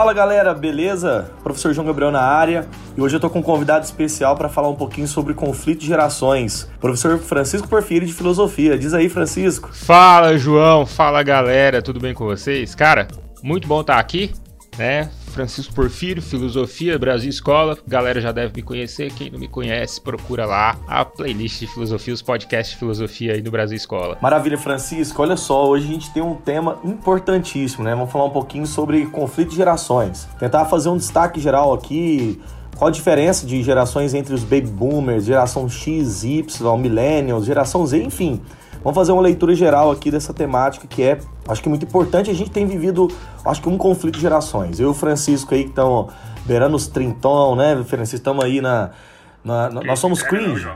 Fala galera, beleza? Professor João Gabriel na área e hoje eu tô com um convidado especial para falar um pouquinho sobre conflito de gerações. Professor Francisco Porfírio de Filosofia. Diz aí, Francisco. Fala, João. Fala galera, tudo bem com vocês? Cara, muito bom estar aqui, né? Francisco Porfírio, Filosofia, Brasil Escola. Galera já deve me conhecer. Quem não me conhece, procura lá a playlist de filosofia, os podcasts de filosofia aí no Brasil Escola. Maravilha, Francisco. Olha só, hoje a gente tem um tema importantíssimo, né? Vamos falar um pouquinho sobre conflito de gerações. Tentar fazer um destaque geral aqui. Qual a diferença de gerações entre os baby boomers, geração X, Y, millennials, geração Z, enfim. Vamos fazer uma leitura geral aqui dessa temática que é, acho que muito importante. A gente tem vivido, acho que um conflito de gerações. Eu e o Francisco aí que estão beirando os trintão, né, Francisco? Estamos aí na, na, na Nós somos cringe.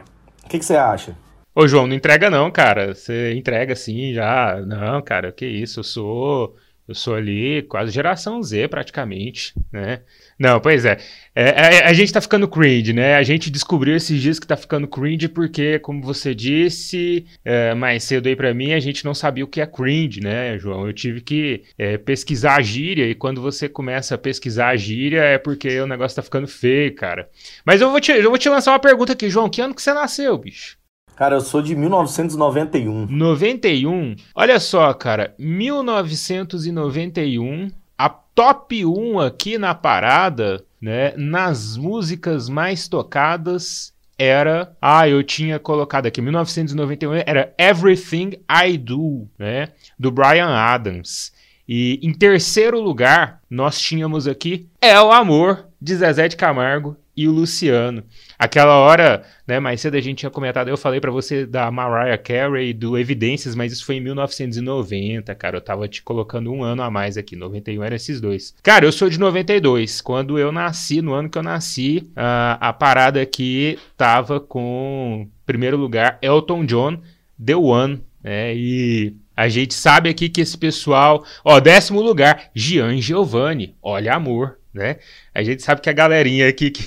O que, você acha? Ô, João, não entrega não, cara. Você entrega sim já. Não, cara, que isso. Eu sou eu sou ali quase geração Z praticamente, né? Não, pois é. é, é a gente tá ficando cringe, né? A gente descobriu esses dias que tá ficando cringe porque, como você disse é, mais cedo aí para mim, a gente não sabia o que é cringe, né, João? Eu tive que é, pesquisar a gíria e quando você começa a pesquisar a gíria é porque o negócio tá ficando feio, cara. Mas eu vou te, eu vou te lançar uma pergunta aqui, João. Que ano que você nasceu, bicho? Cara, eu sou de 1991. 91? Olha só, cara, 1991, a top 1 aqui na parada, né, nas músicas mais tocadas era, ah, eu tinha colocado aqui, 1991 era Everything I Do, né, do Brian Adams. E em terceiro lugar, nós tínhamos aqui É o Amor, de Zezé de Camargo e o Luciano. Aquela hora, né, mais cedo a gente tinha comentado, eu falei para você da Mariah Carey, do Evidências, mas isso foi em 1990, cara. Eu tava te colocando um ano a mais aqui, 91 eram esses dois. Cara, eu sou de 92. Quando eu nasci, no ano que eu nasci, a, a parada aqui tava com, primeiro lugar, Elton John, The One, né, e a gente sabe aqui que esse pessoal, ó, décimo lugar, Gian Giovanni, olha amor, né? A gente sabe que a galerinha aqui que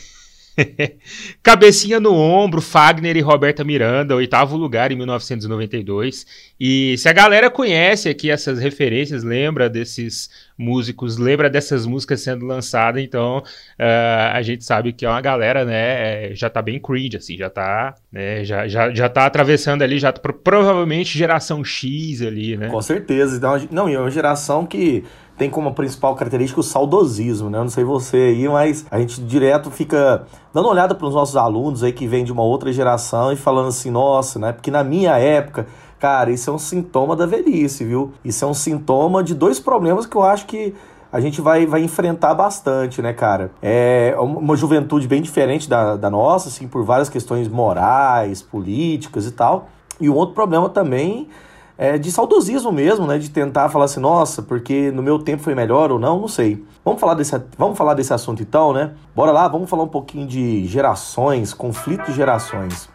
Cabecinha no ombro, Fagner e Roberta Miranda, oitavo lugar em 1992. E se a galera conhece aqui essas referências, lembra desses músicos, lembra dessas músicas sendo lançadas, então uh, a gente sabe que é uma galera, né, já tá bem cringe, assim, já tá, né, já, já, já tá atravessando ali, já provavelmente geração X ali, né? Com certeza. Então, não, e é uma geração que tem como principal característica o saudosismo, né? Eu não sei você aí, mas a gente direto fica dando olhada para os nossos alunos aí que vêm de uma outra geração e falando assim, nossa, né? Porque na minha época, cara, isso é um sintoma da velhice, viu? Isso é um sintoma de dois problemas que eu acho que a gente vai, vai enfrentar bastante, né, cara? É uma juventude bem diferente da, da nossa, assim, por várias questões morais, políticas e tal. E um outro problema também é, de saudosismo mesmo, né? De tentar falar assim, nossa, porque no meu tempo foi melhor ou não, não sei. Vamos falar desse, vamos falar desse assunto então, né? Bora lá, vamos falar um pouquinho de gerações, conflito de gerações.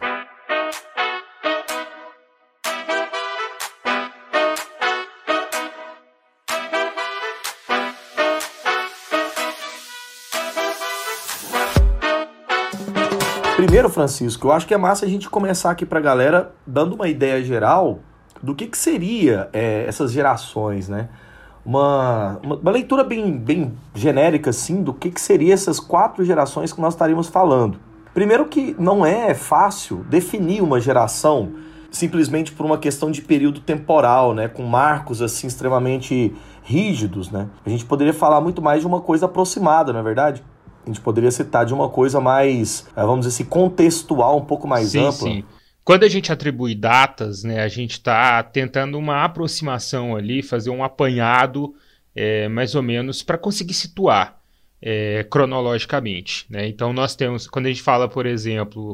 Primeiro, Francisco, eu acho que é massa a gente começar aqui pra galera dando uma ideia geral do que, que seria é, essas gerações, né? Uma, uma, uma, leitura bem, bem genérica, assim, do que, que seria essas quatro gerações que nós estaríamos falando. Primeiro que não é fácil definir uma geração simplesmente por uma questão de período temporal, né? Com marcos, assim, extremamente rígidos, né? A gente poderia falar muito mais de uma coisa aproximada, não é verdade? A gente poderia citar de uma coisa mais, eh, vamos dizer assim, contextual, um pouco mais sim, ampla. Sim. Quando a gente atribui datas, né, a gente está tentando uma aproximação ali, fazer um apanhado é, mais ou menos para conseguir situar é, cronologicamente. Né? Então nós temos, quando a gente fala, por exemplo,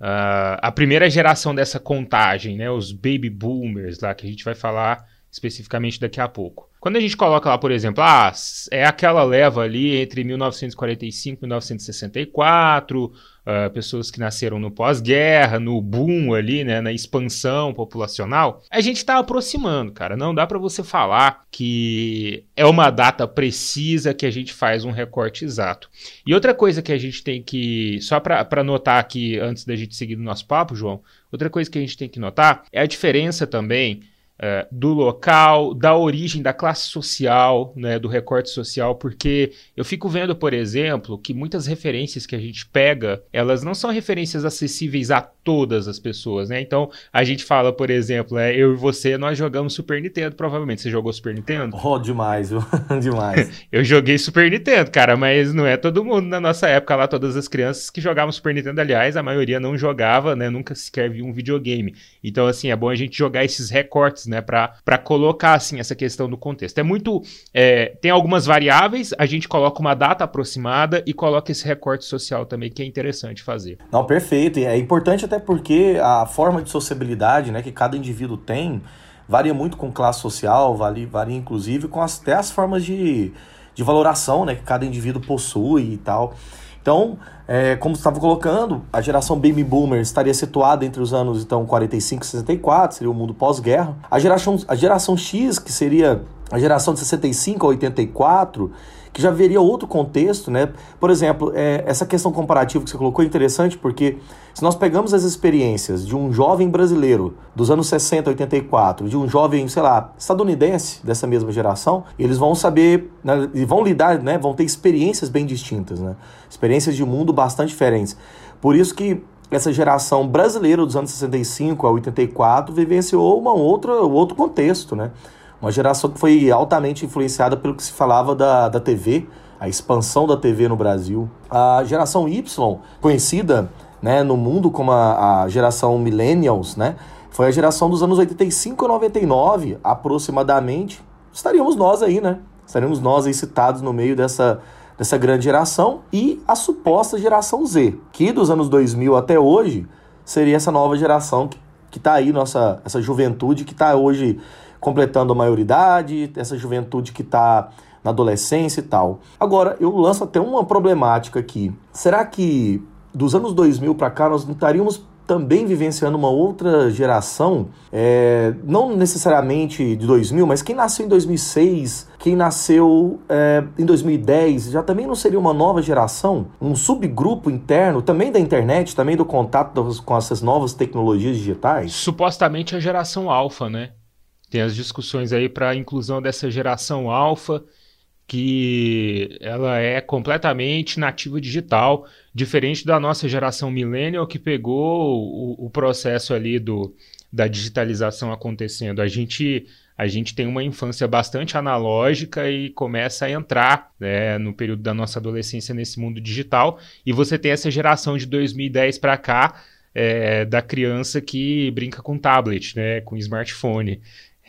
uh, a primeira geração dessa contagem, né, os baby boomers lá, que a gente vai falar especificamente daqui a pouco. Quando a gente coloca lá, por exemplo, ah, é aquela leva ali entre 1945 e 1964, uh, pessoas que nasceram no pós-guerra, no boom ali, né, na expansão populacional, a gente está aproximando, cara. Não dá para você falar que é uma data precisa que a gente faz um recorte exato. E outra coisa que a gente tem que, só para notar aqui antes da gente seguir no nosso papo, João, outra coisa que a gente tem que notar é a diferença também é, do local, da origem, da classe social, né, do recorte social, porque eu fico vendo, por exemplo, que muitas referências que a gente pega, elas não são referências acessíveis a todas as pessoas, né? Então, a gente fala, por exemplo, é, eu e você, nós jogamos Super Nintendo, provavelmente. Você jogou Super Nintendo? Oh, demais, demais. eu joguei Super Nintendo, cara, mas não é todo mundo na nossa época lá, todas as crianças que jogavam Super Nintendo, aliás, a maioria não jogava, né? Nunca sequer viu um videogame. Então, assim, é bom a gente jogar esses recortes, né, para colocar assim essa questão do contexto. É muito. É, tem algumas variáveis, a gente coloca uma data aproximada e coloca esse recorte social também, que é interessante fazer. Não, perfeito. É importante até porque a forma de sociabilidade né, que cada indivíduo tem varia muito com classe social, varia, varia inclusive com as, até as formas de, de valoração né, que cada indivíduo possui e tal. Então, é, como estava colocando, a geração Baby Boomer estaria situada entre os anos então 45 e 64, seria o mundo pós-guerra. A geração, a geração X, que seria a geração de 65 a 84, que já veria outro contexto, né? Por exemplo, é, essa questão comparativa que você colocou é interessante porque se nós pegamos as experiências de um jovem brasileiro dos anos 60, 84, de um jovem, sei lá, estadunidense dessa mesma geração, eles vão saber, né, e vão lidar, né? Vão ter experiências bem distintas, né? Experiências de mundo bastante diferentes. Por isso que essa geração brasileira dos anos 65 a 84 vivenciou uma outra, outro contexto, né? Uma geração que foi altamente influenciada pelo que se falava da, da TV, a expansão da TV no Brasil. A geração Y, conhecida né, no mundo como a, a geração Millennials, né, foi a geração dos anos 85 e 99, aproximadamente. Estaríamos nós aí, né? Estaríamos nós aí citados no meio dessa, dessa grande geração. E a suposta geração Z, que dos anos 2000 até hoje seria essa nova geração que está aí, nossa, essa juventude que está hoje completando a maioridade, essa juventude que está na adolescência e tal. Agora, eu lanço até uma problemática aqui. Será que dos anos 2000 para cá nós não estaríamos também vivenciando uma outra geração, é, não necessariamente de 2000, mas quem nasceu em 2006, quem nasceu é, em 2010, já também não seria uma nova geração? Um subgrupo interno, também da internet, também do contato com essas novas tecnologias digitais? Supostamente a geração alfa, né? Tem as discussões aí para a inclusão dessa geração alfa, que ela é completamente nativa digital, diferente da nossa geração millennial que pegou o, o processo ali do, da digitalização acontecendo. A gente a gente tem uma infância bastante analógica e começa a entrar né, no período da nossa adolescência nesse mundo digital. E você tem essa geração de 2010 para cá é, da criança que brinca com tablet, né, com smartphone.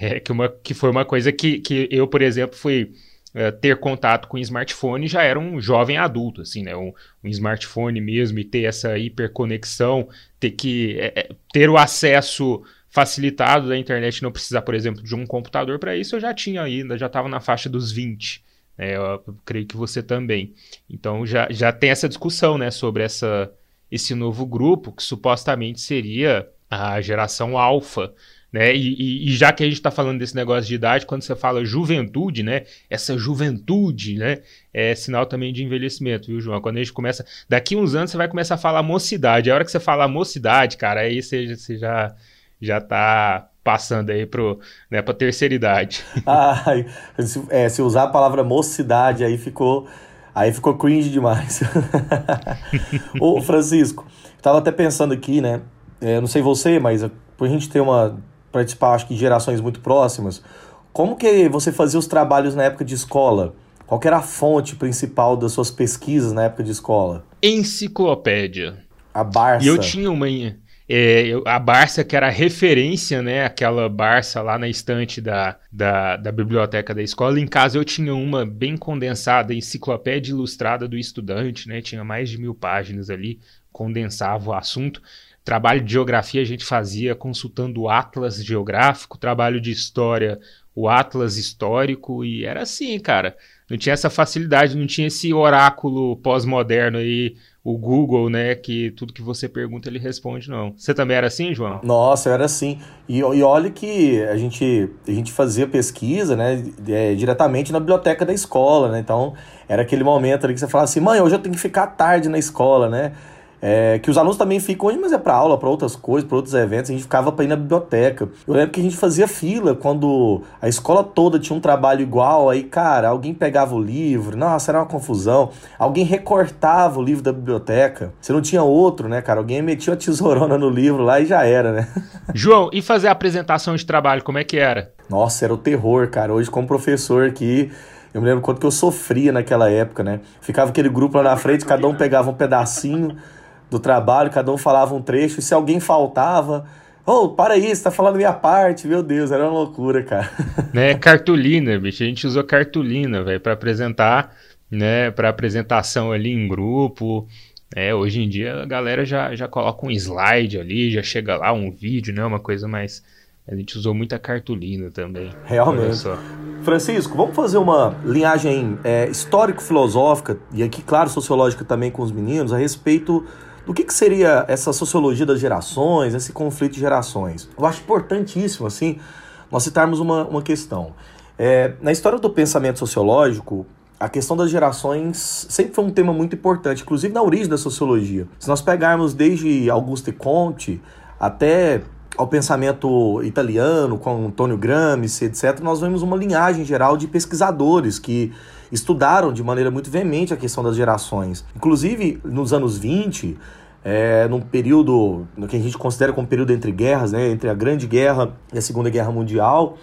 É, que, uma, que foi uma coisa que, que eu, por exemplo, fui é, ter contato com smartphone já era um jovem adulto, assim, né? Um, um smartphone mesmo e ter essa hiperconexão, ter que é, ter o acesso facilitado da internet, não precisar, por exemplo, de um computador para isso, eu já tinha ainda, já estava na faixa dos 20. Né? Eu, eu creio que você também. Então já, já tem essa discussão, né, sobre essa, esse novo grupo que supostamente seria a geração alfa né? E, e, e, já que a gente está falando desse negócio de idade, quando você fala juventude, né? Essa juventude, né? É sinal também de envelhecimento, viu, João? Quando a gente começa. Daqui uns anos você vai começar a falar mocidade. A hora que você falar mocidade, cara, aí você, você já, já tá passando aí pro, né, pra terceira idade. Ah, se, é, se usar a palavra mocidade, aí ficou. Aí ficou cringe demais. Ô, Francisco, tava até pensando aqui, né? É, não sei você, mas por a gente ter uma participar, acho que gerações muito próximas. Como que você fazia os trabalhos na época de escola? Qual era a fonte principal das suas pesquisas na época de escola? Enciclopédia. A Barça. E eu tinha uma. É, a Barça, que era referência, né? Aquela Barça lá na estante da, da, da, biblioteca da escola. Em casa eu tinha uma bem condensada, Enciclopédia Ilustrada do Estudante, né? Tinha mais de mil páginas ali, condensava o assunto. Trabalho de geografia a gente fazia consultando o Atlas Geográfico, trabalho de história, o Atlas Histórico, e era assim, cara. Não tinha essa facilidade, não tinha esse oráculo pós-moderno aí, o Google, né? Que tudo que você pergunta ele responde, não. Você também era assim, João? Nossa, eu era assim. E, e olha que a gente, a gente fazia pesquisa, né? É, diretamente na biblioteca da escola, né? Então, era aquele momento ali que você falava assim, mãe, hoje eu tenho que ficar tarde na escola, né? É, que os alunos também ficam hoje, mas é para aula, para outras coisas, para outros eventos. A gente ficava para ir na biblioteca. Eu lembro que a gente fazia fila quando a escola toda tinha um trabalho igual. Aí, cara, alguém pegava o livro, nossa, era uma confusão. Alguém recortava o livro da biblioteca. Você não tinha outro, né, cara? Alguém metia a tesourona no livro lá e já era, né? João, e fazer a apresentação de trabalho, como é que era? Nossa, era o terror, cara. Hoje, como professor aqui, eu me lembro quanto que eu sofria naquela época, né? Ficava aquele grupo lá na frente, cada um pegava um pedacinho do trabalho, cada um falava um trecho, e se alguém faltava, ô, oh, para aí, você tá falando minha parte, meu Deus, era uma loucura, cara. Né, cartolina, bicho, a gente usou cartolina, velho, para apresentar, né, para apresentação ali em grupo, é, hoje em dia a galera já, já coloca um slide ali, já chega lá um vídeo, né, uma coisa mais... A gente usou muita cartolina também. Realmente. Francisco, vamos fazer uma linhagem é, histórico-filosófica, e aqui, claro, sociológica também com os meninos, a respeito do que, que seria essa sociologia das gerações, esse conflito de gerações. Eu acho importantíssimo, assim, nós citarmos uma, uma questão. É, na história do pensamento sociológico, a questão das gerações sempre foi um tema muito importante, inclusive na origem da sociologia. Se nós pegarmos desde Auguste Comte até ao pensamento italiano, com Antônio Gramsci, etc., nós vemos uma linhagem geral de pesquisadores que estudaram de maneira muito veemente a questão das gerações. Inclusive, nos anos 20, é, num período que a gente considera como período entre guerras, né, entre a Grande Guerra e a Segunda Guerra Mundial,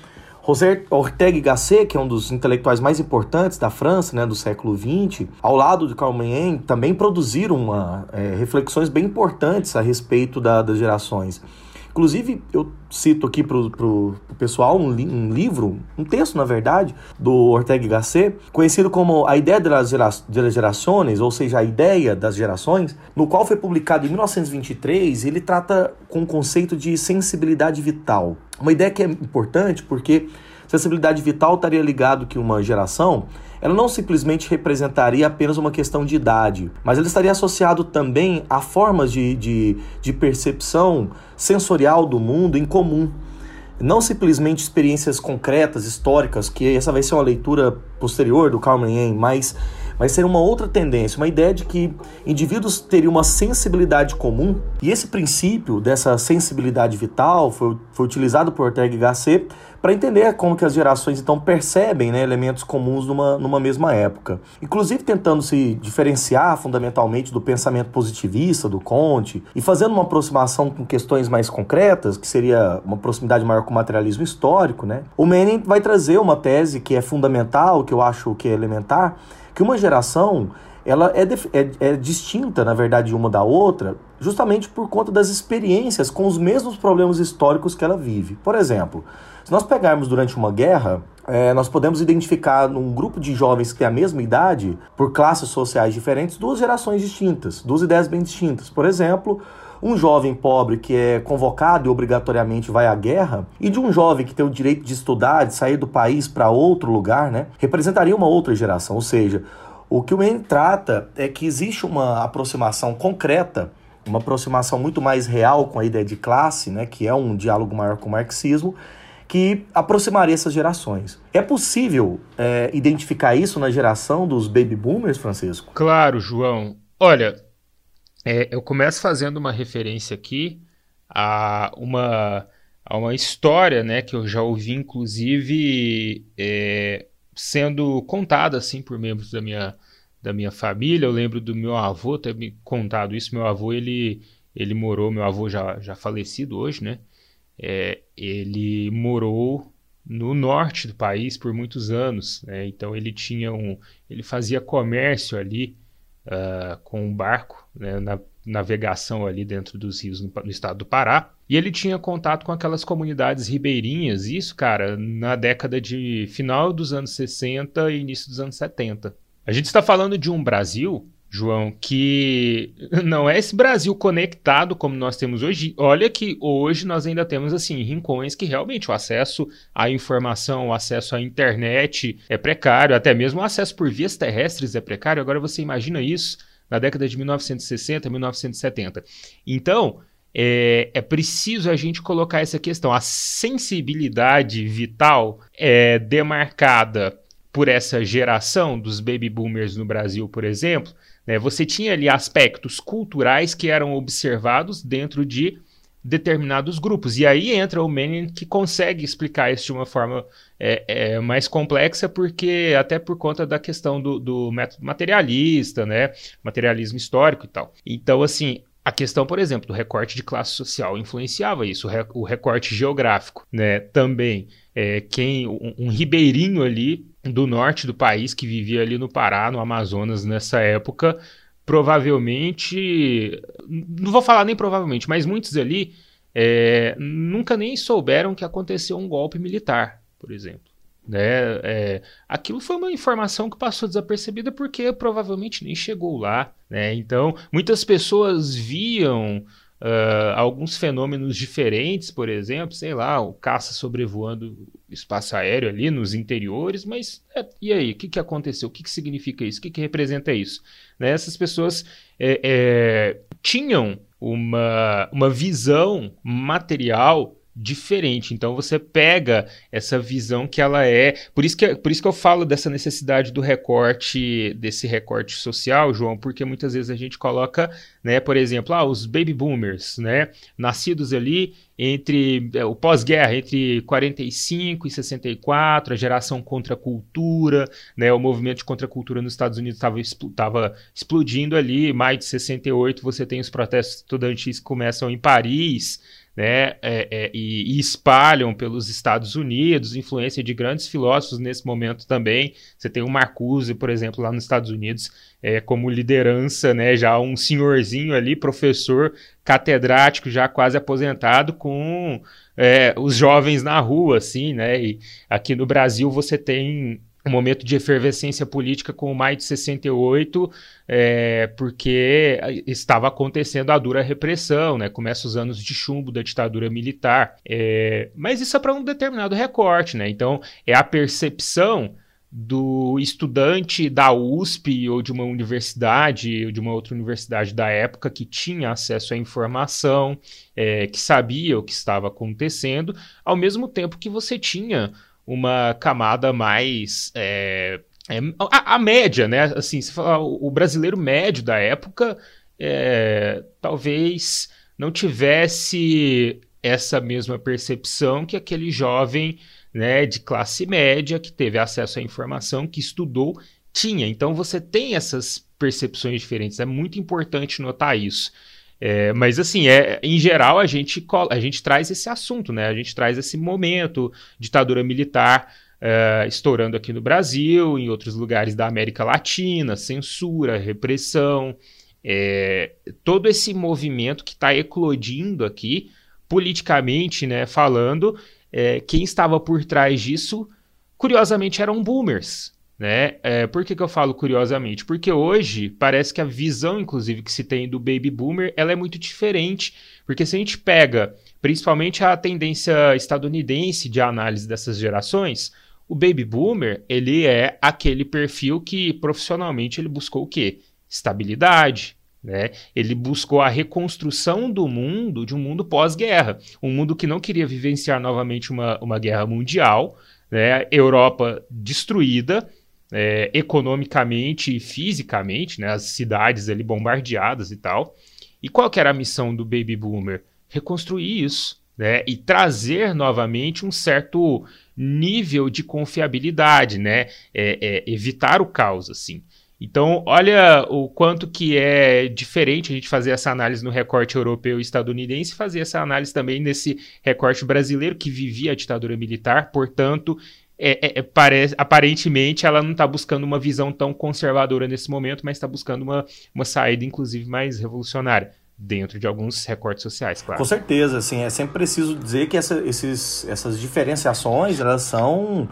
José Ortega Gasset, que é um dos intelectuais mais importantes da França, né, do século XX, ao lado de Mayenne, também produziram uma, é, reflexões bem importantes a respeito da, das gerações. Inclusive, eu cito aqui para o pessoal um, li um, livro, um texto, na verdade, do Ortega y Gasset, conhecido como A Ideia das Gera Gerações, ou seja, a ideia das gerações, no qual foi publicado em 1923, ele trata com o conceito de sensibilidade vital. Uma ideia que é importante porque sensibilidade vital estaria ligado que uma geração ela não simplesmente representaria apenas uma questão de idade, mas ela estaria associado também a formas de, de, de percepção sensorial do mundo em comum. Não simplesmente experiências concretas, históricas, que essa vai ser uma leitura posterior do Carl Yen, mas vai ser uma outra tendência, uma ideia de que indivíduos teriam uma sensibilidade comum, e esse princípio dessa sensibilidade vital foi, foi utilizado por Ortega y Gasset para entender como que as gerações então percebem né, elementos comuns numa, numa mesma época. Inclusive tentando se diferenciar fundamentalmente do pensamento positivista do Conte e fazendo uma aproximação com questões mais concretas, que seria uma proximidade maior com o materialismo histórico, né? O Manning vai trazer uma tese que é fundamental, que eu acho que é elementar, que uma geração ela é, é, é, distinta, na verdade, uma da outra, justamente por conta das experiências com os mesmos problemas históricos que ela vive. Por exemplo, se nós pegarmos durante uma guerra, é, nós podemos identificar num grupo de jovens que tem a mesma idade, por classes sociais diferentes, duas gerações distintas, duas ideias bem distintas. Por exemplo, um jovem pobre que é convocado e obrigatoriamente vai à guerra, e de um jovem que tem o direito de estudar, de sair do país para outro lugar, né, representaria uma outra geração. Ou seja, o que o Men trata é que existe uma aproximação concreta, uma aproximação muito mais real com a ideia de classe, né, que é um diálogo maior com o marxismo, que aproximaria essas gerações. É possível é, identificar isso na geração dos baby boomers, Francisco? Claro, João. Olha, é, eu começo fazendo uma referência aqui a uma, a uma história né, que eu já ouvi, inclusive, é, sendo contada assim por membros da minha, da minha família. Eu lembro do meu avô ter me contado isso. Meu avô, ele, ele morou, meu avô já, já falecido hoje, né? é, ele morou no norte do país por muitos anos, né? então ele tinha um, ele fazia comércio ali uh, com um barco, né? na navegação ali dentro dos rios no, no, estado do Pará, e ele tinha contato com aquelas comunidades ribeirinhas, isso, cara, na década de final dos anos 60 e início dos anos 70. A gente está falando de um Brasil João, que não é esse Brasil conectado como nós temos hoje. Olha que hoje nós ainda temos assim rincões que realmente o acesso à informação, o acesso à internet é precário, até mesmo o acesso por vias terrestres é precário. Agora você imagina isso na década de 1960, 1970. Então, é, é, preciso a gente colocar essa questão. A sensibilidade vital é demarcada por essa geração dos baby boomers no Brasil, por exemplo, Né? Você tinha ali aspectos culturais que eram observados dentro de determinados grupos. E aí entra o Menin que consegue explicar isso de uma forma é, é, mais complexa, porque até por conta da questão do, do, método materialista, né? Materialismo histórico e tal. Então, assim. A questão, por exemplo, do recorte de classe social influenciava isso, o, re o recorte geográfico, né? Também, é, quem um, um ribeirinho ali do norte do país que vivia ali no Pará, no Amazonas nessa época, provavelmente, não vou falar nem provavelmente, mas muitos ali é, nunca nem souberam que aconteceu um golpe militar, por exemplo. Né? É, aquilo foi uma informação que passou desapercebida porque provavelmente nem chegou lá. Né? Então, muitas pessoas viam Uh, alguns fenômenos diferentes, por exemplo, sei lá, o caça sobrevoando espaço aéreo ali nos interiores, mas é, e aí, o que, que aconteceu? O que, que significa isso? O que, que representa isso? Né? Essas pessoas é, é, tinham uma, uma visão material diferente. Então você pega essa visão que ela é. Por isso que, por isso que eu falo dessa necessidade do recorte, desse recorte social, João, porque muitas vezes a gente coloca, né, por exemplo, ah, os baby boomers, né, nascidos ali entre é, o pós-guerra, entre 45 e 64, a geração contra a cultura, né, o movimento de contra a cultura nos Estados Unidos estava explodindo ali, maio de 68 você tem os protestos estudantis que começam em Paris, né, é, é, e, e, espalham pelos Estados Unidos, influência de grandes filósofos nesse momento também. Você tem o Marcuse, por exemplo, lá nos Estados Unidos, é, como liderança, né, já um senhorzinho ali, professor catedrático, já quase aposentado, com é, os jovens na rua, assim, né, e aqui no Brasil você tem um momento de efervescência política com o maio de 68, é, porque estava acontecendo a dura repressão, né? Começa os anos de chumbo da ditadura militar. É, mas isso é para um determinado recorte, né? Então, é a percepção do estudante da USP ou de uma universidade ou de uma outra universidade da época que tinha acesso à informação, é, que sabia o que estava acontecendo, ao mesmo tempo que você tinha uma camada mais. É, é, a, a, média, né? Assim, se falar, o, brasileiro médio da época é, talvez não tivesse essa mesma percepção que aquele jovem né, de classe média que teve acesso à informação, que estudou, tinha. Então você tem essas percepções diferentes. É muito importante notar isso. É, mas assim, é, em geral a gente, a gente traz esse assunto, né? A gente traz esse momento, ditadura militar é, estourando aqui no Brasil, em outros lugares da América Latina, censura, repressão, é, todo esse movimento que está eclodindo aqui, politicamente, né, falando, é, quem estava por trás disso, curiosamente, eram boomers. Né? É, por que, que eu falo curiosamente? Porque hoje parece que a visão, inclusive, que se tem do baby boomer, ela é muito diferente. Porque se a gente pega, principalmente a tendência estadunidense de análise dessas gerações, o baby boomer, ele é aquele perfil que profissionalmente ele buscou o quê? Estabilidade, né? Ele buscou a reconstrução do mundo, de um mundo pós-guerra. Um mundo que não queria vivenciar novamente uma, uma guerra mundial, né? Europa destruída, é, economicamente e fisicamente, né, as cidades ali bombardeadas e tal. E qual que era a missão do Baby Boomer? Reconstruir isso, né, e trazer novamente um certo nível de confiabilidade, né, é, é, evitar o caos, assim. Então, olha o quanto que é diferente a gente fazer essa análise no recorte europeu e estadunidense e fazer essa análise também nesse recorte brasileiro que vivia a ditadura militar, portanto, é, é, é, parece, aparentemente ela não está buscando uma visão tão conservadora nesse momento, mas está buscando uma, uma saída, inclusive, mais revolucionária dentro de alguns recortes sociais, claro. Com certeza, assim, é sempre preciso dizer que essa, esses, essas diferenciações, elas são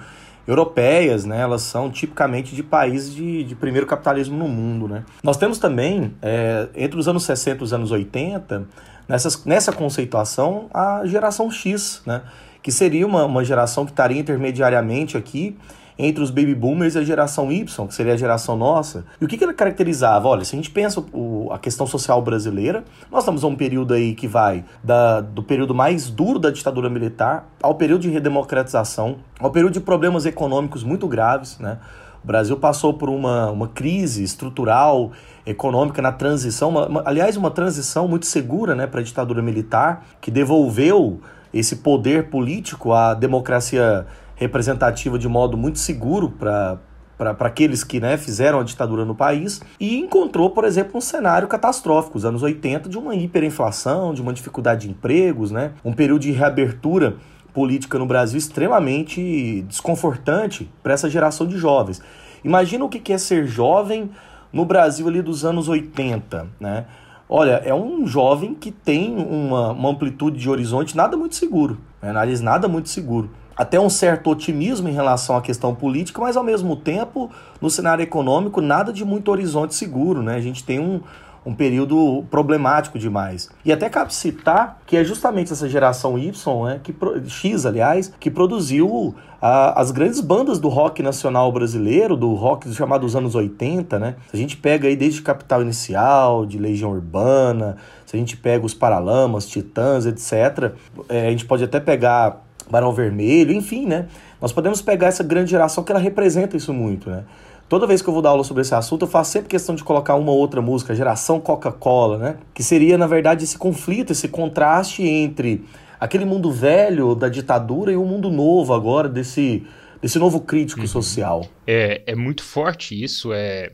europeias, né? Elas são tipicamente de países de, de primeiro capitalismo no mundo, né? Nós temos também, é, entre os anos 60 e os anos 80, nessas, nessa conceituação, a geração X, né? Que seria uma, uma geração que estaria intermediariamente aqui entre os baby boomers e a geração Y, que seria a geração nossa. E o que, que ela caracterizava? Olha, se a gente pensa o, a questão social brasileira, nós estamos a um período aí que vai da, do período mais duro da ditadura militar ao período de redemocratização, ao período de problemas econômicos muito graves, né? O Brasil passou por uma, uma crise estrutural, econômica na transição, uma, uma, aliás, uma transição muito segura né, para a ditadura militar, que devolveu esse poder político à democracia representativa de modo muito seguro para para aqueles que né, fizeram a ditadura no país e encontrou, por exemplo, um cenário catastrófico, os anos 80, de uma hiperinflação, de uma dificuldade de empregos, né, um período de reabertura política no Brasil extremamente desconfortante para essa geração de jovens. Imagina o que é ser jovem no Brasil ali dos anos 80, né? Olha, é um jovem que tem uma, uma amplitude de horizonte nada muito seguro, né? nada muito seguro até um certo otimismo em relação à questão política, mas ao mesmo tempo, no cenário econômico, nada de muito horizonte seguro, né? A gente tem um, um período problemático demais. E até cabe citar que é justamente essa geração Y, né, que, X, aliás, que produziu as grandes bandas do rock nacional brasileiro, do rock chamado anos 80, né? Se a gente pega aí desde Capital Inicial, de Legião Urbana, se a gente pega os Paralamas, Titãs, etc., é, a gente pode até pegar Barão Vermelho, enfim, né? Nós podemos pegar essa grande geração que ela representa isso muito, né? Toda vez que eu vou dar aula sobre esse assunto, eu faço sempre questão de colocar uma ou outra música, geração Coca-Cola, né? Que seria, na verdade, esse conflito, esse contraste entre aquele mundo velho da ditadura e o um mundo novo agora, desse, desse novo crítico uhum. social. É, é muito forte isso, é,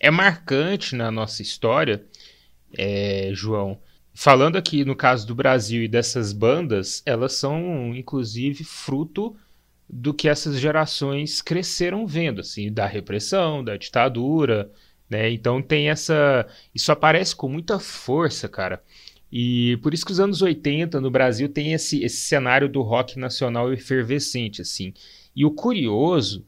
é marcante na nossa história, é, João. Falando aqui no caso do Brasil e dessas bandas, elas são inclusive fruto do que essas gerações cresceram vendo, assim, da repressão, da ditadura, né? Então tem essa. Isso aparece com muita força, cara. E por isso que os anos 80 no Brasil tem esse, esse cenário do rock nacional efervescente, assim. E o curioso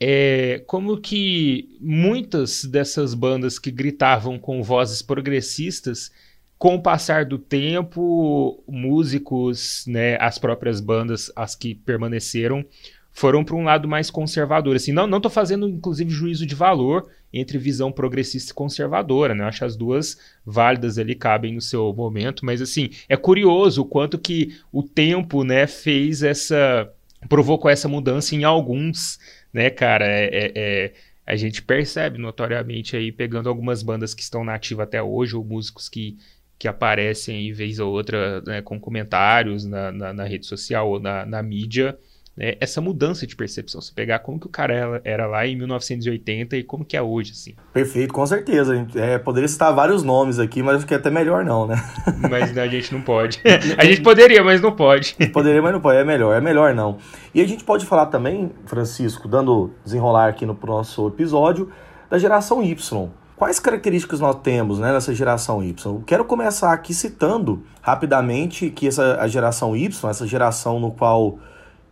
é como que muitas dessas bandas que gritavam com vozes progressistas com o passar do tempo, músicos, né, as próprias bandas, as que permaneceram, foram para um lado mais conservador. Assim, não, não tô fazendo, inclusive, juízo de valor entre visão progressista e conservadora, né? Eu acho as duas válidas ali, cabem no seu momento, mas assim, é curioso o quanto que o tempo, né, fez essa. provocou essa mudança em alguns, né, cara? É, é, é, a gente percebe notoriamente aí, pegando algumas bandas que estão nativas até hoje, ou músicos que que aparecem aí vez ou outra né, com comentários na, na, na, rede social ou na, na mídia, né, essa mudança de percepção. Você pegar como que o cara era, lá em 1980 e como que é hoje, assim. Perfeito, com certeza. É, poderia citar vários nomes aqui, mas acho que é até melhor não, né? Mas a gente não pode. a gente poderia, mas não pode. Poderia, mas não pode. É melhor, é melhor não. E a gente pode falar também, Francisco, dando desenrolar aqui no nosso episódio, da geração Y. Quais características nós temos né, nessa geração Y? Eu quero começar aqui citando rapidamente que essa a geração Y, essa geração no qual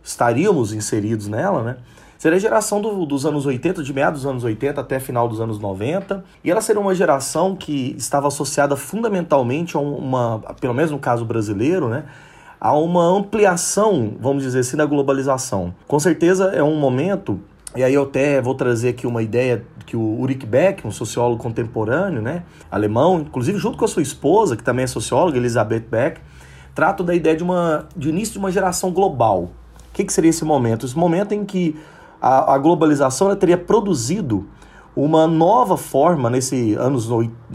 estaríamos inseridos nela, né? Seria a geração do, dos anos 80, de meados dos anos 80 até final dos anos 90. E ela seria uma geração que estava associada fundamentalmente a uma, pelo menos no caso brasileiro, né? A uma ampliação, vamos dizer assim, da globalização. Com certeza é um momento e aí eu até vou trazer aqui uma ideia que o Ulrich Beck, um sociólogo contemporâneo, né, alemão, inclusive junto com a sua esposa, que também é socióloga, Elisabeth Beck, trata da ideia de, uma, de início de uma geração global. O que, que seria esse momento? Esse momento em que a, a globalização teria produzido uma nova forma, nesse anos,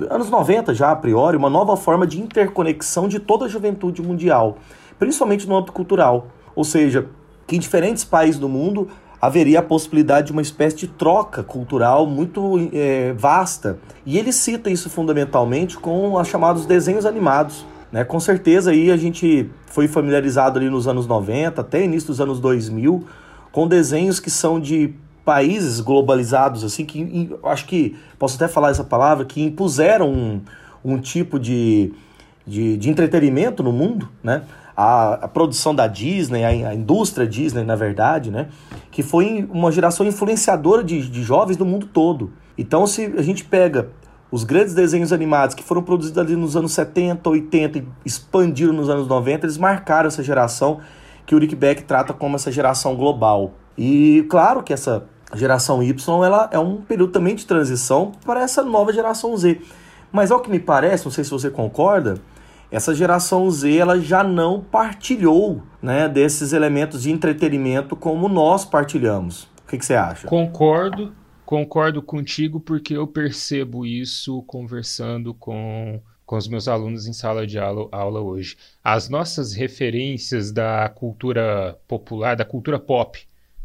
anos 90 já a priori, uma nova forma de interconexão de toda a juventude mundial, principalmente no âmbito cultural. Ou seja, que em diferentes países do mundo haveria a possibilidade de uma espécie de troca cultural muito é, vasta. E ele cita isso fundamentalmente com os chamados desenhos animados. Né? Com certeza aí a gente foi familiarizado ali nos anos 90, até início dos anos 2000, com desenhos que são de países globalizados, assim, que acho que posso até falar essa palavra, que impuseram um, um tipo de, de, de entretenimento no mundo, né? A, a produção da Disney, a, a, indústria Disney, na verdade, né? Que foi uma geração influenciadora de, de jovens do mundo todo. Então, se a gente pega os grandes desenhos animados que foram produzidos ali nos anos 70, 80 e expandiram nos anos 90, eles marcaram essa geração que o Rick Beck trata como essa geração global. E claro que essa geração Y ela é um período também de transição para essa nova geração Z. Mas ao que me parece, não sei se você concorda, essa geração Z ela já não partilhou né, desses elementos de entretenimento como nós partilhamos. O que, que você acha? Concordo concordo contigo porque eu percebo isso conversando com, com os meus alunos em sala de aula, aula hoje. As nossas referências da cultura popular, da cultura pop,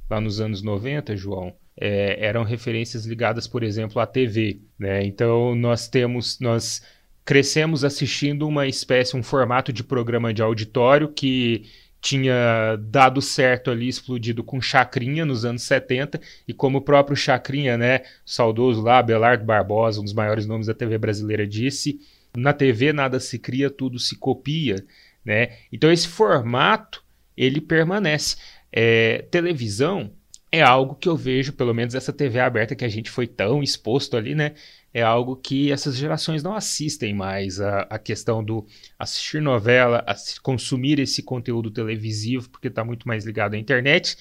lá nos anos 90, João, é, eram referências ligadas, por exemplo, à TV. Né? Então nós temos, nós crescemos assistindo uma espécie, um formato de programa de auditório que tinha dado certo ali, explodido com Chacrinha nos anos 70, e como o próprio Chacrinha, né, saudoso lá, Belardo Barbosa, um dos maiores nomes da TV brasileira, disse, na TV nada se cria, tudo se copia, né? Então esse formato, ele permanece. É, televisão é algo que eu vejo, pelo menos essa TV aberta que a gente foi tão exposto ali, né? É algo que essas gerações não assistem mais. A, a questão do assistir novela, consumir esse conteúdo televisivo, porque está muito mais ligado à internet.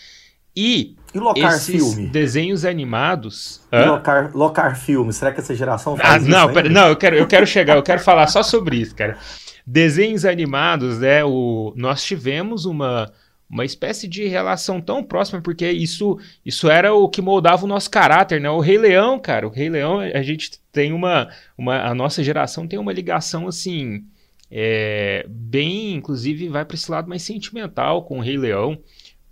E, e locar esses filme? desenhos animados. E locar, locar filme? Será que essa geração faz ah? Não, pera, não eu, quero, eu quero chegar, eu quero falar só sobre isso, cara. Desenhos animados, né? O, nós tivemos uma uma espécie de relação tão próxima, porque isso, isso era o que moldava o nosso caráter, né? O Rei Leão, cara, o Rei Leão, a gente tem uma, uma a nossa geração tem uma ligação assim, é, bem, inclusive vai para esse lado mais sentimental com o Rei Leão,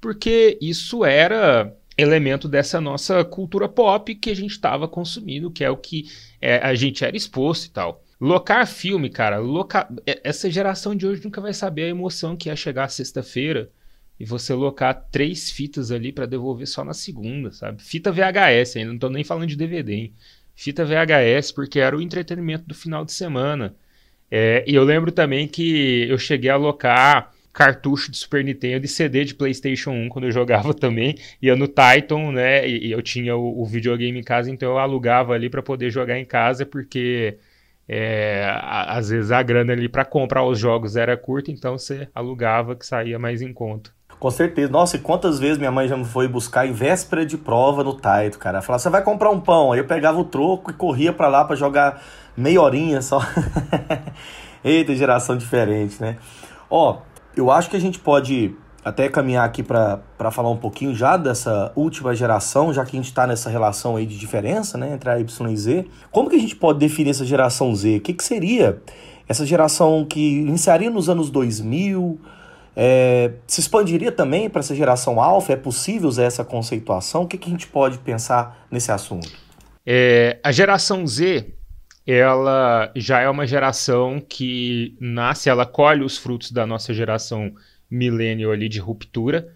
porque isso era elemento dessa nossa cultura pop que a gente estava consumindo, que é o que é, a gente era exposto e tal. Locar filme, cara, loca... essa geração de hoje nunca vai saber a emoção que é chegar sexta-feira e você locar três fitas ali para devolver só na segunda, sabe? Fita VHS, ainda não tô nem falando de DVD, hein? Fita VHS, porque era o entretenimento do final de semana. É, e eu lembro também que eu cheguei a alocar cartucho de Super Nintendo e CD de PlayStation 1 quando eu jogava também. Ia no Titan, né? E, e eu tinha o, o, videogame em casa, então eu alugava ali para poder jogar em casa, porque é, a, às vezes a grana ali para comprar os jogos era curta, então você alugava que saía mais em conta. Com certeza. Nossa, e quantas vezes minha mãe já me foi buscar em véspera de prova no Taito, cara? Ela falava, você vai comprar um pão. Aí eu pegava o troco e corria para lá para jogar meia horinha só. Eita, geração diferente, né? Ó, eu acho que a gente pode até caminhar aqui para falar um pouquinho já dessa última geração, já que a gente está nessa relação aí de diferença, né, entre a Y e Z. Como que a gente pode definir essa geração Z? O que, que seria essa geração que iniciaria nos anos 2000, é, se expandiria também para essa geração alfa? É possível usar essa conceituação? O que, que a gente pode pensar nesse assunto? É, a geração Z, ela já é uma geração que nasce, ela colhe os frutos da nossa geração milênio ali de ruptura.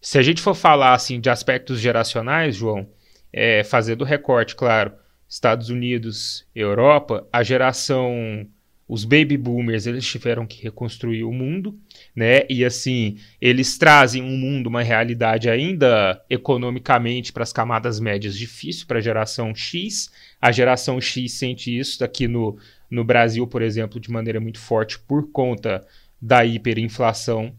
Se a gente for falar assim de aspectos geracionais, João, é, fazer do recorte, claro, Estados Unidos, Europa, a geração os baby boomers eles tiveram que reconstruir o mundo, né? E assim, eles trazem um mundo, uma realidade ainda economicamente para as camadas médias difícil para a geração X. A geração X sente isso aqui no, no Brasil, por exemplo, de maneira muito forte por conta da hiperinflação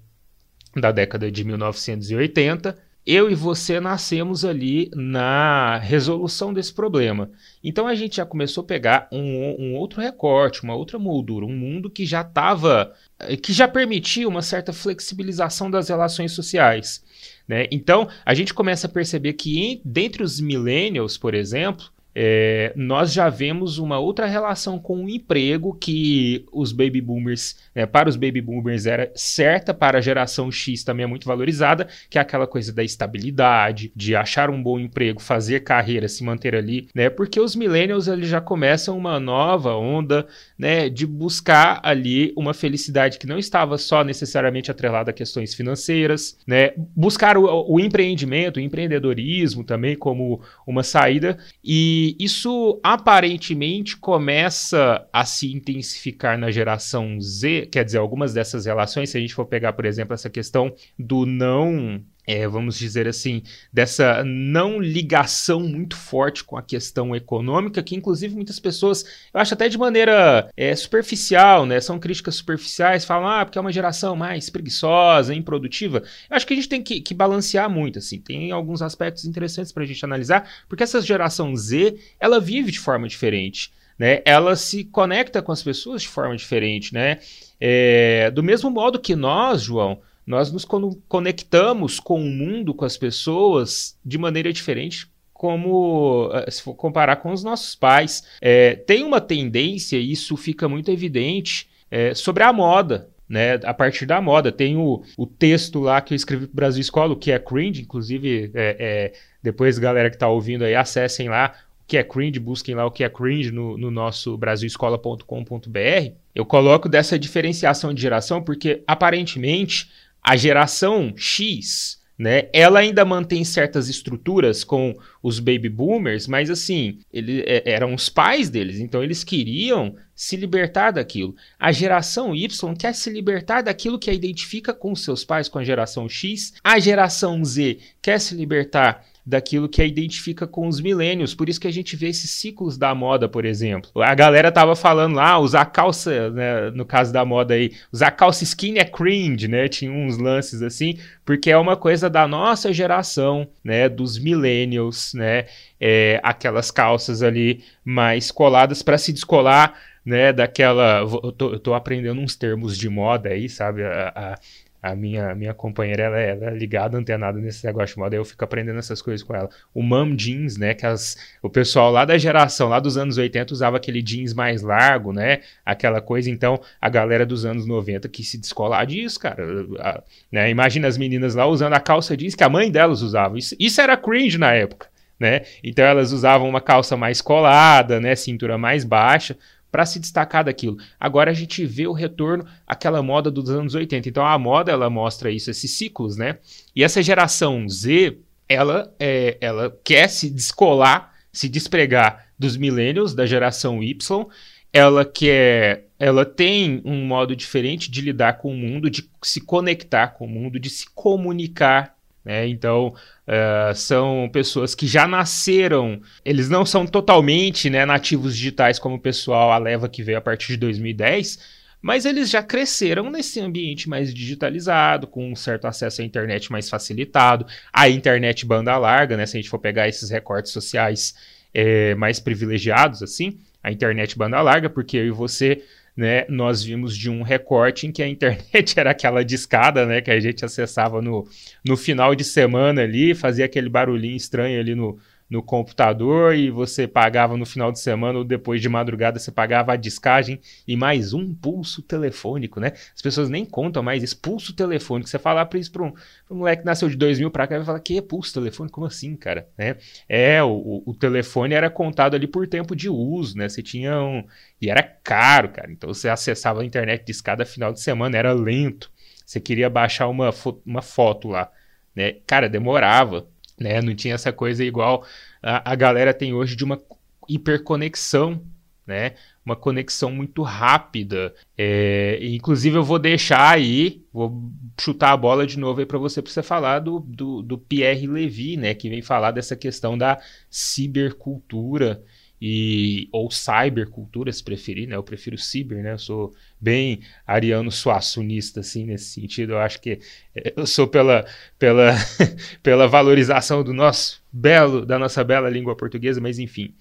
da década de 1980 eu e você nascemos ali na resolução desse problema. Então a gente já começou a pegar um, um outro recorte, uma outra moldura, um mundo que já estava, que já permitia uma certa flexibilização das relações sociais. Né? Então a gente começa a perceber que em, dentre os millennials, por exemplo, é, nós já vemos uma outra relação com o emprego que os baby boomers, né, para os baby boomers era certa, para a geração X também é muito valorizada, que é aquela coisa da estabilidade, de achar um bom emprego, fazer carreira, se manter ali, né? Porque os millennials eles já começam uma nova onda, né, de buscar ali uma felicidade que não estava só necessariamente atrelada a questões financeiras, né? Buscar o, o empreendimento, o empreendedorismo também como uma saída e isso aparentemente começa a se intensificar na geração Z, quer dizer, algumas dessas relações, se a gente for pegar, por exemplo, essa questão do não é, vamos dizer assim, dessa não ligação muito forte com a questão econômica, que inclusive muitas pessoas, eu acho até de maneira é, superficial, né? São críticas superficiais, falam, ah, porque é uma geração mais preguiçosa, improdutiva. Eu acho que a gente tem que, que balancear muito, assim. Tem alguns aspectos interessantes para a gente analisar, porque essa geração Z, ela vive de forma diferente. Né, ela se conecta com as pessoas de forma diferente, né? É, do mesmo modo que nós, João, nós nos conectamos com o mundo, com as pessoas, de maneira diferente como eh, se for comparar com os nossos pais. É, tem uma tendência, e isso fica muito evidente, é, sobre a moda. Né, a partir da moda. Tem o, o texto lá que eu escrevi para Brasil Escola, o que é cringe, inclusive, é, é, depois, galera que está ouvindo aí, acessem lá o que é cringe, busquem lá o que é cringe no, no nosso brasilescola.com.br. Eu coloco dessa diferenciação de geração porque, aparentemente, a geração X né? Ela ainda mantém certas estruturas com os baby boomers, mas assim, ele, é, eram os pais deles, então eles queriam se libertar daquilo. A geração Y quer se libertar daquilo que a identifica com seus pais, com a geração X. A geração Z quer se libertar daquilo que a identifica com os milênios. Por isso que a gente vê esses ciclos da moda, por exemplo. A galera tava falando lá, usar calça, né, no caso da moda aí, usar calça skinny é cringe, né? Tinha uns lances assim, porque é uma coisa da nossa geração, né, dos millennials, né? É, aquelas calças ali mais coladas para se descolar né, daquela. Eu tô, eu tô, aprendendo uns termos de moda aí, sabe? A, a, a minha, minha companheira, ela, é, ela é ligada, antenada nesse negócio de moda, eu fico aprendendo essas coisas com ela. O mom jeans, né, que as, o pessoal lá da geração, lá dos anos 80, usava aquele jeans mais largo, né, aquela coisa, então a galera dos anos 90 que se descolar disso, cara, a, né, imagina as meninas lá usando a calça jeans que a mãe delas usava, isso, isso era cringe na época. Né? Então elas usavam uma calça mais colada, né, cintura mais baixa, para se destacar daquilo. Agora a gente vê o retorno àquela moda dos anos 80. Então a moda ela mostra isso, esses ciclos, né? E essa geração Z, ela, é, ela quer se descolar, se despregar dos millennials, da geração Y. Ela quer, ela tem um modo diferente de lidar com o mundo, de se conectar com o mundo, de se comunicar né? Então, uh, são pessoas que já nasceram, eles não são totalmente né, nativos digitais como o pessoal, a leva que veio a partir de 2010, mas eles já cresceram nesse ambiente mais digitalizado, com um certo acesso à internet mais facilitado, a internet banda larga, né? Se a gente for pegar esses recortes sociais é, mais privilegiados, assim, a internet banda larga, porque eu e você né, nós vimos de um recorte em que a internet era aquela discada, né, que a gente acessava no, no final de semana ali, fazia aquele barulhinho estranho ali no, no computador e você pagava no final de semana ou depois de madrugada você pagava a discagem e mais um pulso telefônico, né? As pessoas nem contam mais isso, pulso telefônico. Você falar para isso para um, um, moleque que nasceu de 2000 para cá, vai falar que é pulso telefônico? Como assim, cara? Né? É, o, o telefone era contado ali por tempo de uso, né? Você tinha um... E era caro, cara. Então você acessava a internet discada final de semana, era lento. Você queria baixar uma, fo uma foto lá, né? Cara, demorava né? Não tinha essa coisa igual a, a galera tem hoje de uma hiperconexão, né? Uma conexão muito rápida. É, inclusive, eu vou deixar aí, vou chutar a bola de novo aí para você, para você falar do, do, do Pierre Levy, né? Que vem falar dessa questão da cibercultura e ou cybercultura, se preferir, né? Eu prefiro ciber, né? Eu sou bem ariano suassonista, assim, nesse sentido. Eu acho que eh, eu sou pela, pela, pela valorização do nosso belo, da nossa bela língua portuguesa, mas enfim,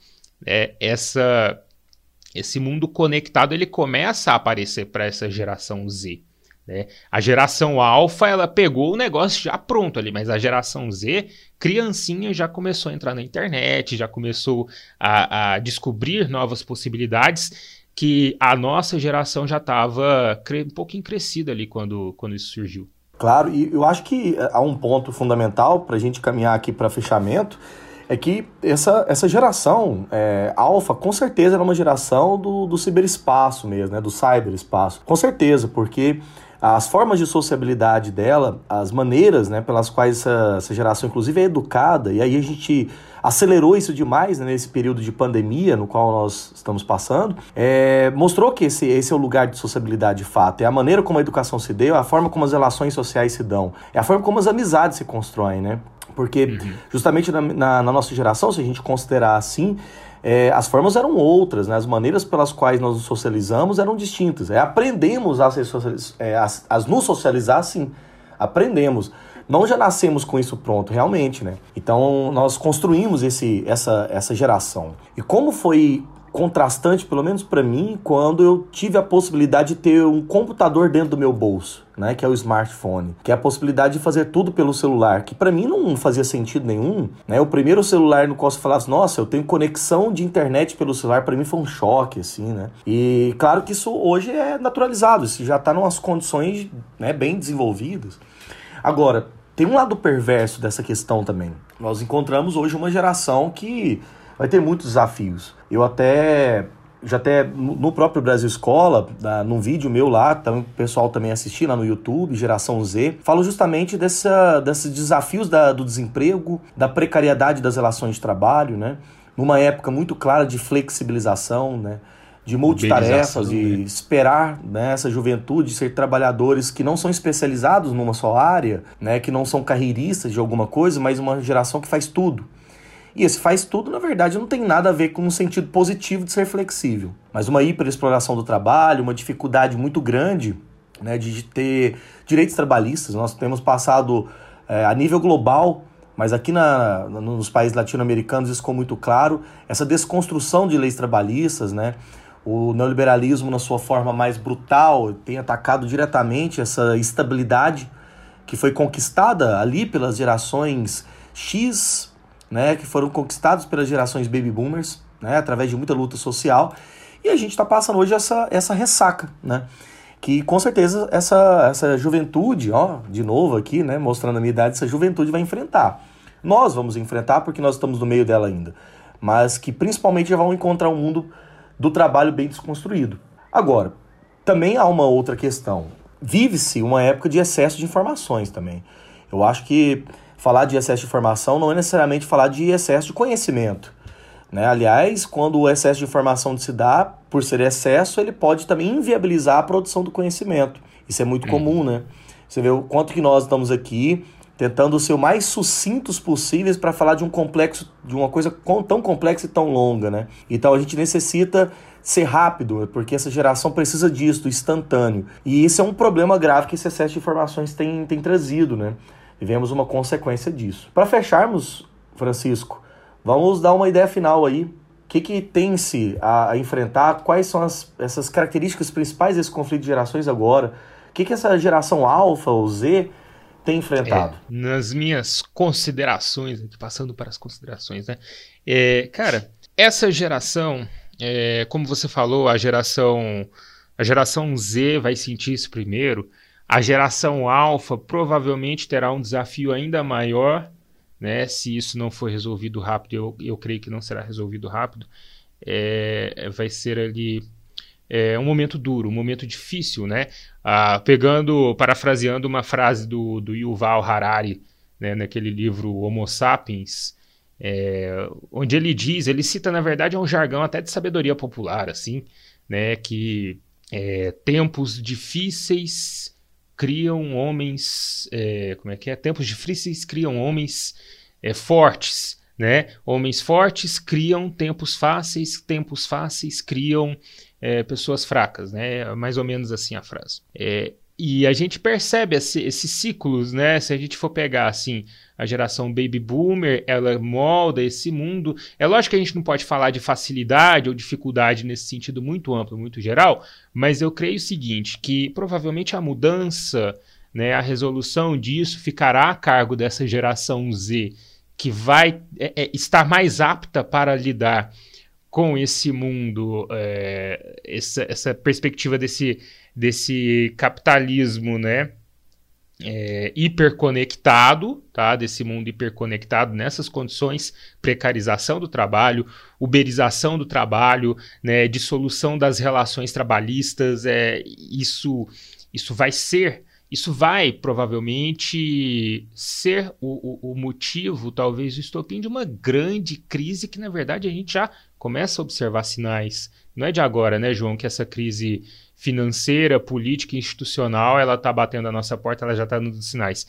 é, essa esse mundo conectado ele começa a aparecer para essa geração Z. Né? A geração alfa ela pegou o negócio já pronto ali, mas a geração Z, criancinha, já começou a entrar na internet, já começou a, a descobrir novas possibilidades que a nossa geração já estava um pouquinho crescida ali quando, quando isso surgiu. Claro, e eu acho que há um ponto fundamental para a gente caminhar aqui para fechamento, é que essa, essa geração é, alfa, com certeza, era uma geração do, do ciberespaço mesmo, né, do cyberespaço. Com certeza, porque as formas de sociabilidade dela, as maneiras né, pelas quais essa, essa geração, inclusive, é educada, e aí a gente acelerou isso demais né, nesse período de pandemia no qual nós estamos passando, é, mostrou que esse, esse é o lugar de sociabilidade de fato. É a maneira como a educação se deu, é a forma como as relações sociais se dão, é a forma como as amizades se constroem, né? Porque uhum. justamente na, na, na nossa geração, se a gente considerar assim, é, as formas eram outras, né? as maneiras pelas quais nós nos socializamos eram distintas. É, aprendemos a, socializ... é, a, a nos socializar, sim. Aprendemos. Não já nascemos com isso pronto, realmente, né? Então nós construímos esse, essa, essa geração. E como foi contrastante, pelo menos para mim, quando eu tive a possibilidade de ter um computador dentro do meu bolso, né, que é o smartphone, que é a possibilidade de fazer tudo pelo celular, que para mim não fazia sentido nenhum, né? O primeiro celular no qual você falasse, nossa, eu tenho conexão de internet pelo celular, para mim foi um choque assim, né? E claro que isso hoje é naturalizado, isso já está em umas condições, né, bem desenvolvidas. Agora, tem um lado perverso dessa questão também. Nós encontramos hoje uma geração que vai ter muitos desafios. Eu até já até no próprio Brasil Escola, num vídeo meu lá, o pessoal também assistir lá no YouTube, Geração Z, falo justamente dessa, desses desafios da, do desemprego, da precariedade das relações de trabalho, né? Numa época muito clara de flexibilização, né? De multitarefas, de né? esperar né, essa juventude ser trabalhadores que não são especializados numa só área, né? Que não são carreiristas de alguma coisa, mas uma geração que faz tudo. E esse faz tudo, na verdade, não tem nada a ver com um sentido positivo de ser flexível, mas uma hiperexploração do trabalho, uma dificuldade muito grande né, de ter direitos trabalhistas. Nós temos passado é, a nível global, mas aqui na, nos países latino-americanos isso ficou muito claro, essa desconstrução de leis trabalhistas, né? O neoliberalismo, na sua forma mais brutal, tem atacado diretamente essa estabilidade que foi conquistada ali pelas gerações X, né, que foram conquistados pelas gerações baby boomers, né, através de muita luta social. E a gente está passando hoje essa, essa ressaca, né? Que com certeza essa, essa juventude, ó, de novo aqui, né, mostrando a minha idade, essa juventude vai enfrentar. Nós vamos enfrentar porque nós estamos no meio dela ainda. Mas que principalmente já vão encontrar um mundo do trabalho bem desconstruído. Agora, também há uma outra questão. Vive-se uma época de excesso de informações também. Eu acho que falar de excesso de informação não é necessariamente falar de excesso de conhecimento. Né? Aliás, quando o excesso de informação se dá, por ser excesso, ele pode também inviabilizar a produção do conhecimento. Isso é muito uhum. comum, né? Você vê o quanto que nós estamos aqui tentando ser o mais sucintos possíveis para falar de um complexo, de uma coisa tão complexa e tão longa, né? Então a gente necessita ser rápido, porque essa geração precisa disso, do instantâneo. E isso é um problema grave que esse excesso de informações tem, tem trazido, né? E vemos uma consequência disso. Para fecharmos, Francisco, vamos dar uma ideia final aí. O que, que tem-se a, a, enfrentar? Quais são as, essas características principais desse conflito de gerações agora? O que, que essa geração alfa ou Z tem enfrentado? É, nas minhas considerações, passando para as considerações, né? É, cara, essa geração, é, como você falou, a geração, a geração Z vai sentir isso primeiro. A geração alfa provavelmente terá um desafio ainda maior, né? Se isso não for resolvido rápido, eu, eu creio que não será resolvido rápido. É, vai ser ali é, um momento duro, um momento difícil, né? Ah, pegando, parafraseando uma frase do, do Yuval Harari, né, naquele livro Homo Sapiens, é, onde ele diz, ele cita na verdade é um jargão até de sabedoria popular, assim, né, que é, tempos difíceis criam homens, é, como é que é? Tempos difíceis criam homens é, fortes, né? Homens fortes criam tempos fáceis, tempos fáceis criam é, pessoas fracas, né? Mais ou menos assim a frase. É, e a gente percebe esse, esses ciclos, né? Se a gente for pegar assim, a geração baby boomer, ela molda esse mundo. É lógico que a gente não pode falar de facilidade ou dificuldade nesse sentido muito amplo, muito geral, mas eu creio o seguinte, que provavelmente a mudança, né, a resolução disso ficará a cargo dessa geração Z, que vai é, é, estar mais apta para lidar com esse mundo, é, essa, essa perspectiva desse desse capitalismo, né? É, hiperconectado, tá? Desse mundo hiperconectado nessas condições, precarização do trabalho, uberização do trabalho, né? Dissolução das relações trabalhistas, é, isso, isso vai ser isso vai provavelmente ser o, o, o, motivo, talvez, o estopim de uma grande crise que, na verdade, a gente já começa a observar sinais. Não é de agora, né, João, que essa crise financeira, política, institucional, ela está batendo a nossa porta, ela já está nos sinais.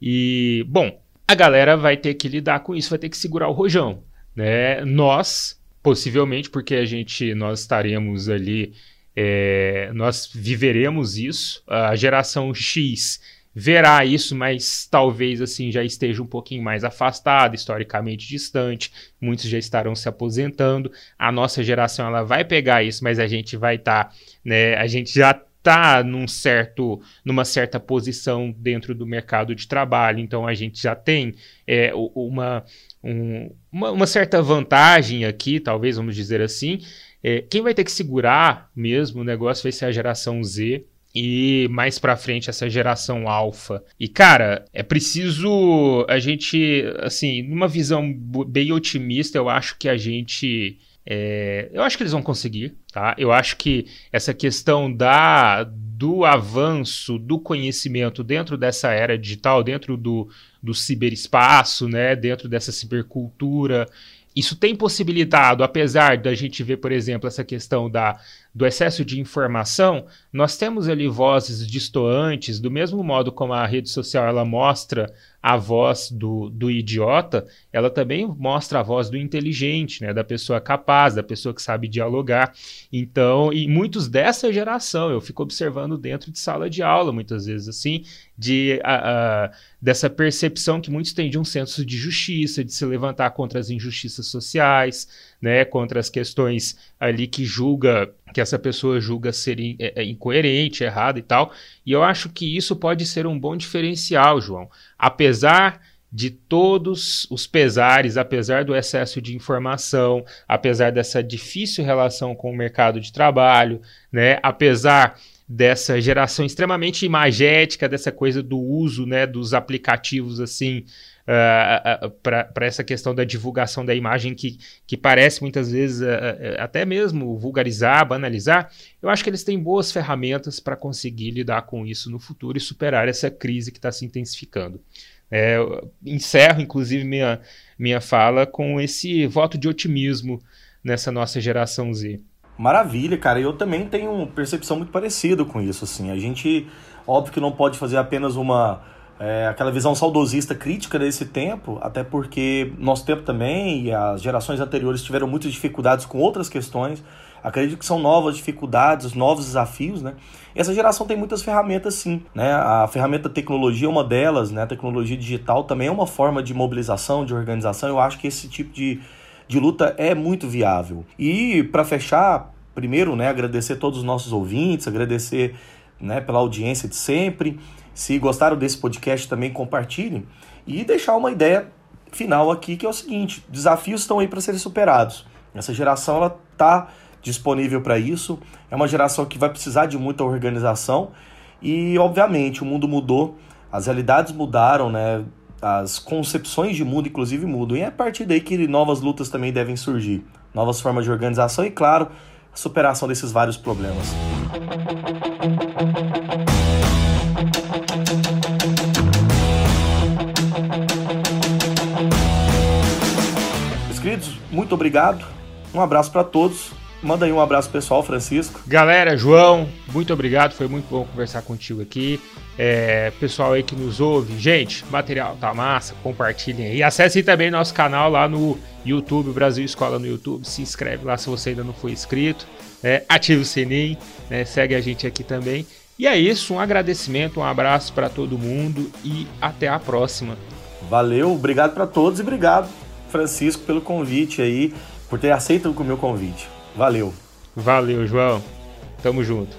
E, bom, a galera vai ter que lidar com isso, vai ter que segurar o rojão, né? Nós, possivelmente, porque a gente, nós estaremos ali, é, nós viveremos isso. A geração X verá isso, mas talvez assim já esteja um pouquinho mais afastado, historicamente distante. Muitos já estarão se aposentando. A nossa geração ela vai pegar isso, mas a gente vai estar, tá, né? A gente já está num certo, numa certa posição dentro do mercado de trabalho, então a gente já tem é, uma, um, uma, uma, certa vantagem aqui, talvez vamos dizer assim. É, quem vai ter que segurar mesmo o negócio vai ser a geração Z, e mais para frente essa geração alfa. E cara, é preciso a gente, assim, numa visão bem otimista, eu acho que a gente é, eu acho que eles vão conseguir, tá? Eu acho que essa questão da do avanço do conhecimento dentro dessa era digital, dentro do, do ciberespaço, né, dentro dessa cibercultura, isso tem possibilitado, apesar da gente ver, por exemplo, essa questão da, do excesso de informação, nós temos ali vozes distoantes, do mesmo modo como a rede social ela mostra a voz do, do idiota, ela também mostra a voz do inteligente, né, da pessoa capaz, da pessoa que sabe dialogar. Então, e muitos dessa geração, eu fico observando dentro de sala de aula, muitas vezes assim, de, a, a, dessa percepção que muitos têm de um senso de justiça, de se levantar contra as injustiças sociais, né, contra as questões ali que julga que essa pessoa julga ser é, é, incoerente, errado e tal. E eu acho que isso pode ser um bom diferencial, João. Apesar de todos os pesares, apesar do excesso de informação, apesar dessa difícil relação com o mercado de trabalho, né, apesar dessa geração extremamente imagética, dessa coisa do uso né, dos aplicativos assim uh, ah, uh, ah, para essa questão da divulgação da imagem que, que parece muitas vezes uh, até mesmo vulgarizar, banalizar, eu acho que eles têm boas ferramentas para conseguir lidar com isso no futuro e superar essa crise que está se intensificando. É, encerro, inclusive, minha, minha fala com esse voto de otimismo nessa nossa geração Z. Maravilha, cara. Eu também tenho uma percepção muito parecida com isso. Assim, a gente, óbvio que não pode fazer apenas uma é, aquela visão saudosista crítica desse tempo, até porque nosso tempo também e as gerações anteriores tiveram muitas dificuldades com outras questões. Acredito que são novas dificuldades, novos desafios, né? E essa geração tem muitas ferramentas, sim, né? A ferramenta tecnologia é uma delas, né? A tecnologia digital também é uma forma de mobilização, de organização. Eu acho que esse tipo de, de luta é muito viável. E para fechar, primeiro, né, agradecer todos os nossos ouvintes, agradecer, né, pela audiência de sempre. Se gostaram desse podcast, também compartilhem e deixar uma ideia final aqui que é o seguinte: desafios estão aí para serem superados. Essa geração ela tá disponível para isso. É uma geração que vai precisar de muita organização e, obviamente, o mundo mudou, as realidades mudaram, né? As concepções de mundo, inclusive, mudam. E é a partir daí que novas lutas também devem surgir. Novas formas de organização e, claro, a superação desses vários problemas. Muito obrigado. Um abraço para todos. Manda aí um abraço pessoal, Francisco. Galera, João, muito obrigado. Foi muito bom conversar contigo aqui. É, pessoal aí que nos ouve, gente, material tá massa, compartilhem aí. Acessem também nosso canal lá no YouTube, Brasil Escola no YouTube. Se inscreve lá se você ainda não foi inscrito. É, ative o sininho, né, segue a gente aqui também. E é isso, um agradecimento, um abraço para todo mundo e até a próxima. Valeu, obrigado para todos e obrigado, Francisco, pelo convite aí, por ter aceito o meu convite. Valeu. Valeu, João. Tamo junto.